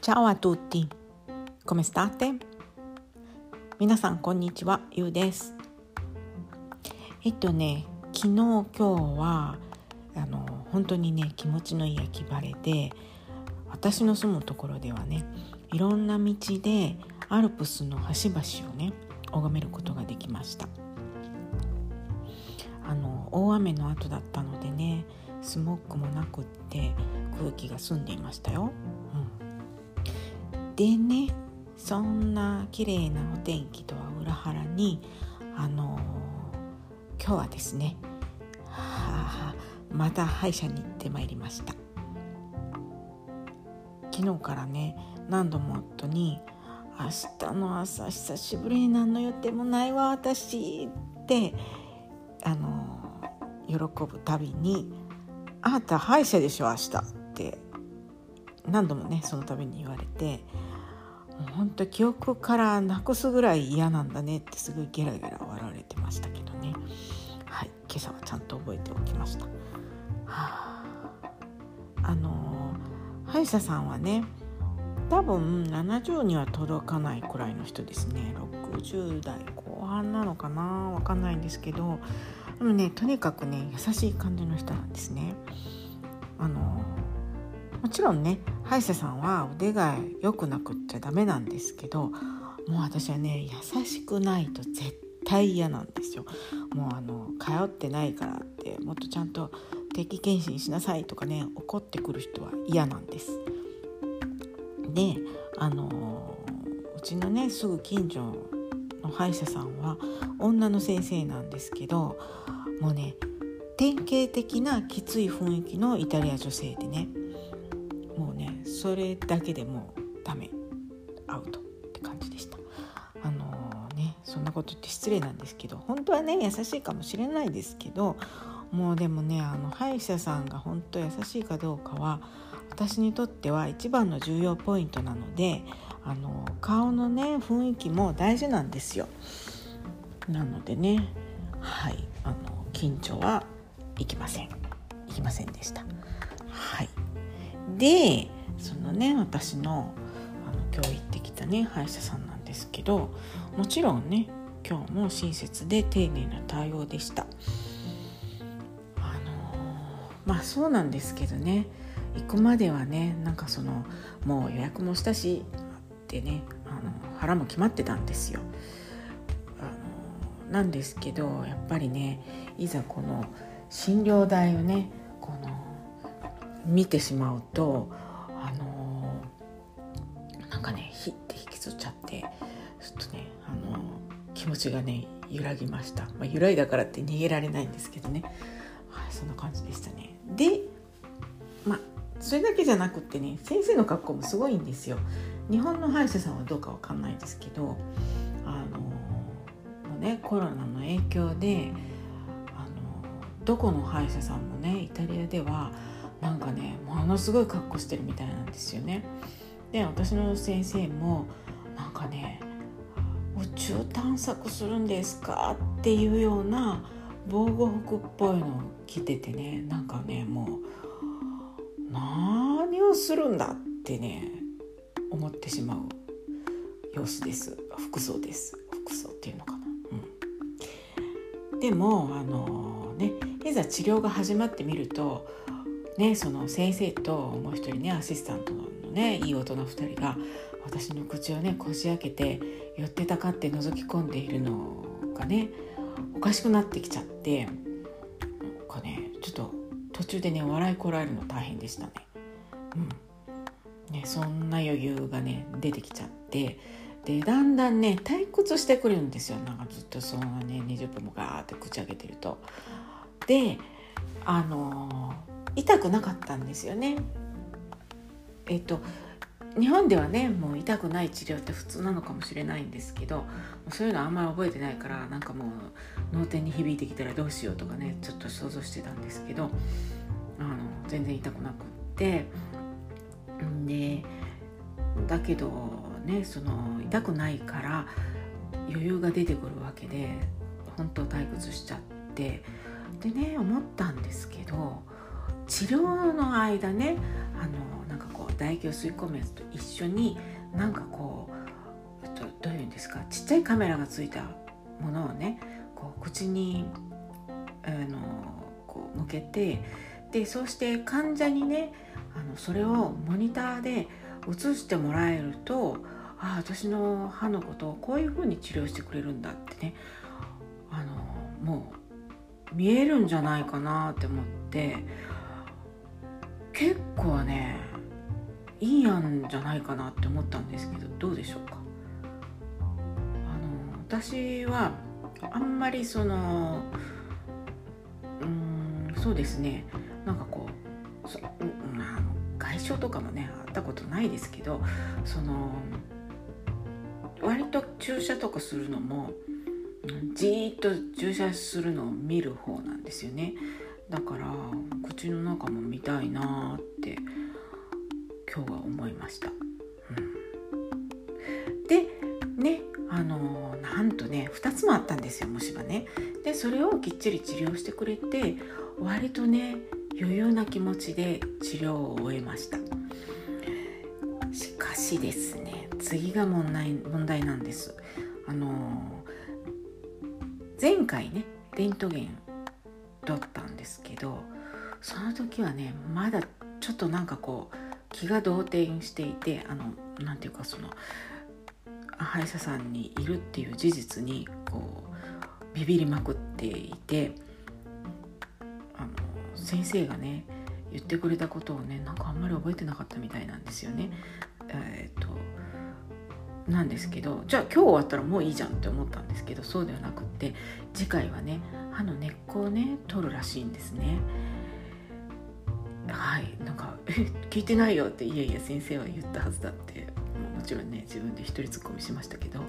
Ciao a tutti. Come state? 皆さんこんにちは、ゆうです。えっとね、昨日今日はあの本当にね気持ちのいい秋晴れで、私の住むところではね、いろんな道でアルプスの端々をね拝めることができました。あの大雨の後だったのでね、スモッグもなくって空気が澄んでいましたよ。でねそんな綺麗なお天気とは裏腹にあのー、今日はですねはあまた歯医者に行ってまいりました。昨日からね何度も夫に「明日の朝久しぶりに何の予定もないわ私」ってあの、喜ぶたびに「あなた歯医者でしょ明日」って何度もねその度に言われて本当記憶からなくすぐらい嫌なんだねってすごいゲラゲラ笑われてましたけどね。はい。今朝はちゃんと覚えておきました、はあ、あの歯医者さんはね多分70には届かないくらいの人ですね。60代後半なのかな？わかんないんですけど。でもねとにかくね優しい感じの人なんですね。あのもちろんね歯医者さんは腕が良くなくっちゃダメなんですけどもう私はね優しくないと絶対嫌なんですよ。もうあの通ってないからってもっとちゃんと定期検診しなさいとかね怒ってくる人は嫌なんです。であのうちのねすぐ近所の歯医者さんは女の先生なんですけどもうね典型的なきつい雰囲気のイタリア女性でねそれだけでもうダメ。アウトって感じでした。あのー、ねそんなこと言って失礼なんですけど本当はね優しいかもしれないですけどもうでもねあの歯医者さんが本当優しいかどうかは私にとっては一番の重要ポイントなのであの顔のね雰囲気も大事なんですよ。なのでねはいあの緊張は行きません。行きませんでした。はい。でそのね私のあの今日行ってきたね歯医者さんなんですけどもちろんね今日も親切で丁寧な対応でした。あのまあそうなんですけどね行くまではねなんかそのもう予約もしたしってねあの腹も決まってたんですよ。あのなんですけどやっぱりねいざこの診療台をねこの見てしまうとって引きずっちゃってちょっとね、あの、気持ちがね揺らぎました、まあ、揺らいだからって逃げられないんですけどね、はい、そんな感じでしたね。でまあそれだけじゃなくってね先生の格好もすごいんですよ。日本の歯医者さんはどうかわかんないですけどあのー、ねコロナの影響であのどこの歯医者さんもねイタリアではなんかねものすごい格好してるみたいなんですよね。で私の先生もなんかね「宇宙探索するんですか?」っていうような防護服っぽいのを着ててねなんかねもう何をするんだってね思ってしまう様子です服装です服装っていうのかな。うん、でもあのねいざ治療が始まってみるとね、その先生ともう一人ねアシスタントのねいい大人2人が私の口をねこじ開けて寄ってたかって覗き込んでいるのがねおかしくなってきちゃってなんかねちょっと途中でね笑いこらえるの大変でしたね。うんね、そんな余裕がね出てきちゃってでだんだんね退屈してくるんですよなんかずっとそんなね20分もガーって口開けてると。であの痛くなかったんですよね。えっと日本ではねもう痛くない治療って普通なのかもしれないんですけどそういうのあんまり覚えてないからなんかもう脳天に響いてきたらどうしようとかねちょっと想像してたんですけどあの全然痛くなくってでだけどねその痛くないから余裕が出てくるわけで本当退屈しちゃってでね思ったんですけど治療の間ねあの唾液を吸い込むやつと一緒になんかこうどどういうんですか？ちっちゃいカメラがついたものをねこう口にあのこう向けてでそうして患者にねあのそれをモニターで映してもらえるとああ私の歯のことをこういうふうに治療してくれるんだってねあのもう見えるんじゃないかなって思って結構ねいい案じゃないかなって思ったんですけどどうでしょうか？あの私はあんまりそのうんそうですね。なんかこうそ、うん、あ外傷とかもねあったことないですけどその割と注射とかするのもじーっと注射するのを見る方なんですよね。だから口の中も見たいなって今日は思いました、うん、でねあのなんとね2つもあったんですよ虫歯ね。でそれをきっちり治療してくれて割とね余裕な気持ちで治療を終えました。しかしですね次が問題問題なんです。あの前回ねレントゲン取ったんですけどその時はねまだちょっとなんかこう気が動転していてあのなていうかその歯医者さんにいるっていう事実にこうビビりまくっていてあの先生がね言ってくれたことをねなんかあんまり覚えてなかったみたいなんですよね。えー、っとなんですけどじゃあ今日終わったらもういいじゃんって思ったんですけどそうではなくって次回はね歯の根っこをね取るらしいんですね。はいなんか「聞いてないよ」っていやいや先生は言ったはずだってもちろんね自分で一人ツッコミしましたけど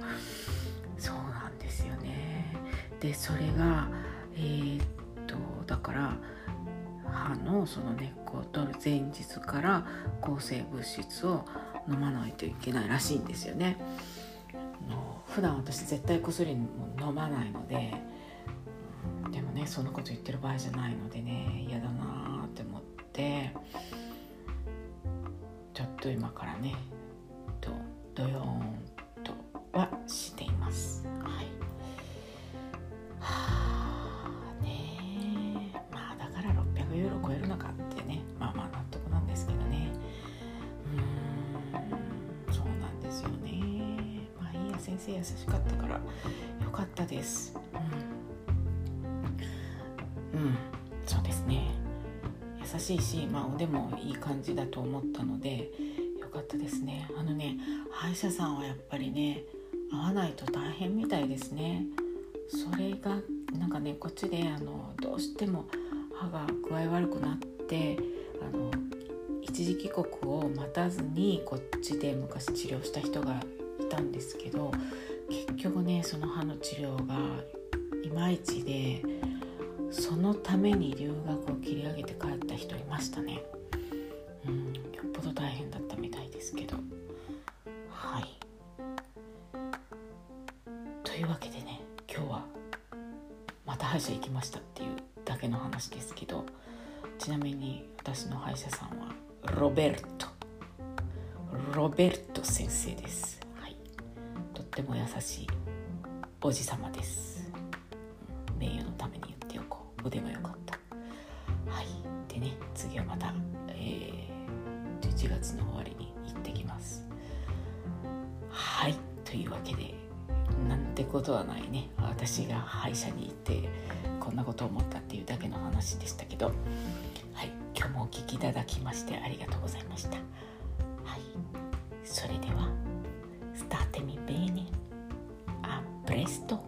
そうなんですよね。でそれがえー、っとだから歯のその根っこを取る前日から抗生物質を飲まないといけないらしいんですよね。普段私絶対薬飲まないのででもねそんなこと言ってる場合じゃないのでね嫌だなって思ってちょっと今からねとドヨーンとはしています。はい。はあねまあだから600ユーロ超えるのかってね。まあまあ納得なんですけどね。うんそうなんですよね。まあいいや先生優しかったからよかったです。うん、うん、しいし、まあ、腕もいい感じだと思ったのでよかったですね。あのね歯医者さんはやっぱりね会わないと大変みたいですね。それがなんかねこっちであのどうしても歯が具合悪くなってあの一時帰国を待たずにこっちで昔治療した人がいたんですけど結局ねその歯の治療がいまいちでそのために留学を切り上げて帰った人いましたね。うんよっぽど大変だったみたいですけど。はい。というわけでね今日はまた歯医者行きましたっていうだけの話ですけどちなみに私の歯医者さんはロベルト。ロベルト先生です、はい、とっても優しいおじさまです。腕も良かった。はい。でね次はまた、えー、11月の終わりに行ってきます。はい。というわけでなんてことはないね。私が歯医者に行ってこんなことを思ったっていうだけの話でしたけど。はい。今日もお聴きいただきましてありがとうございました。はい。それではスターテミベーネ。アプレスト。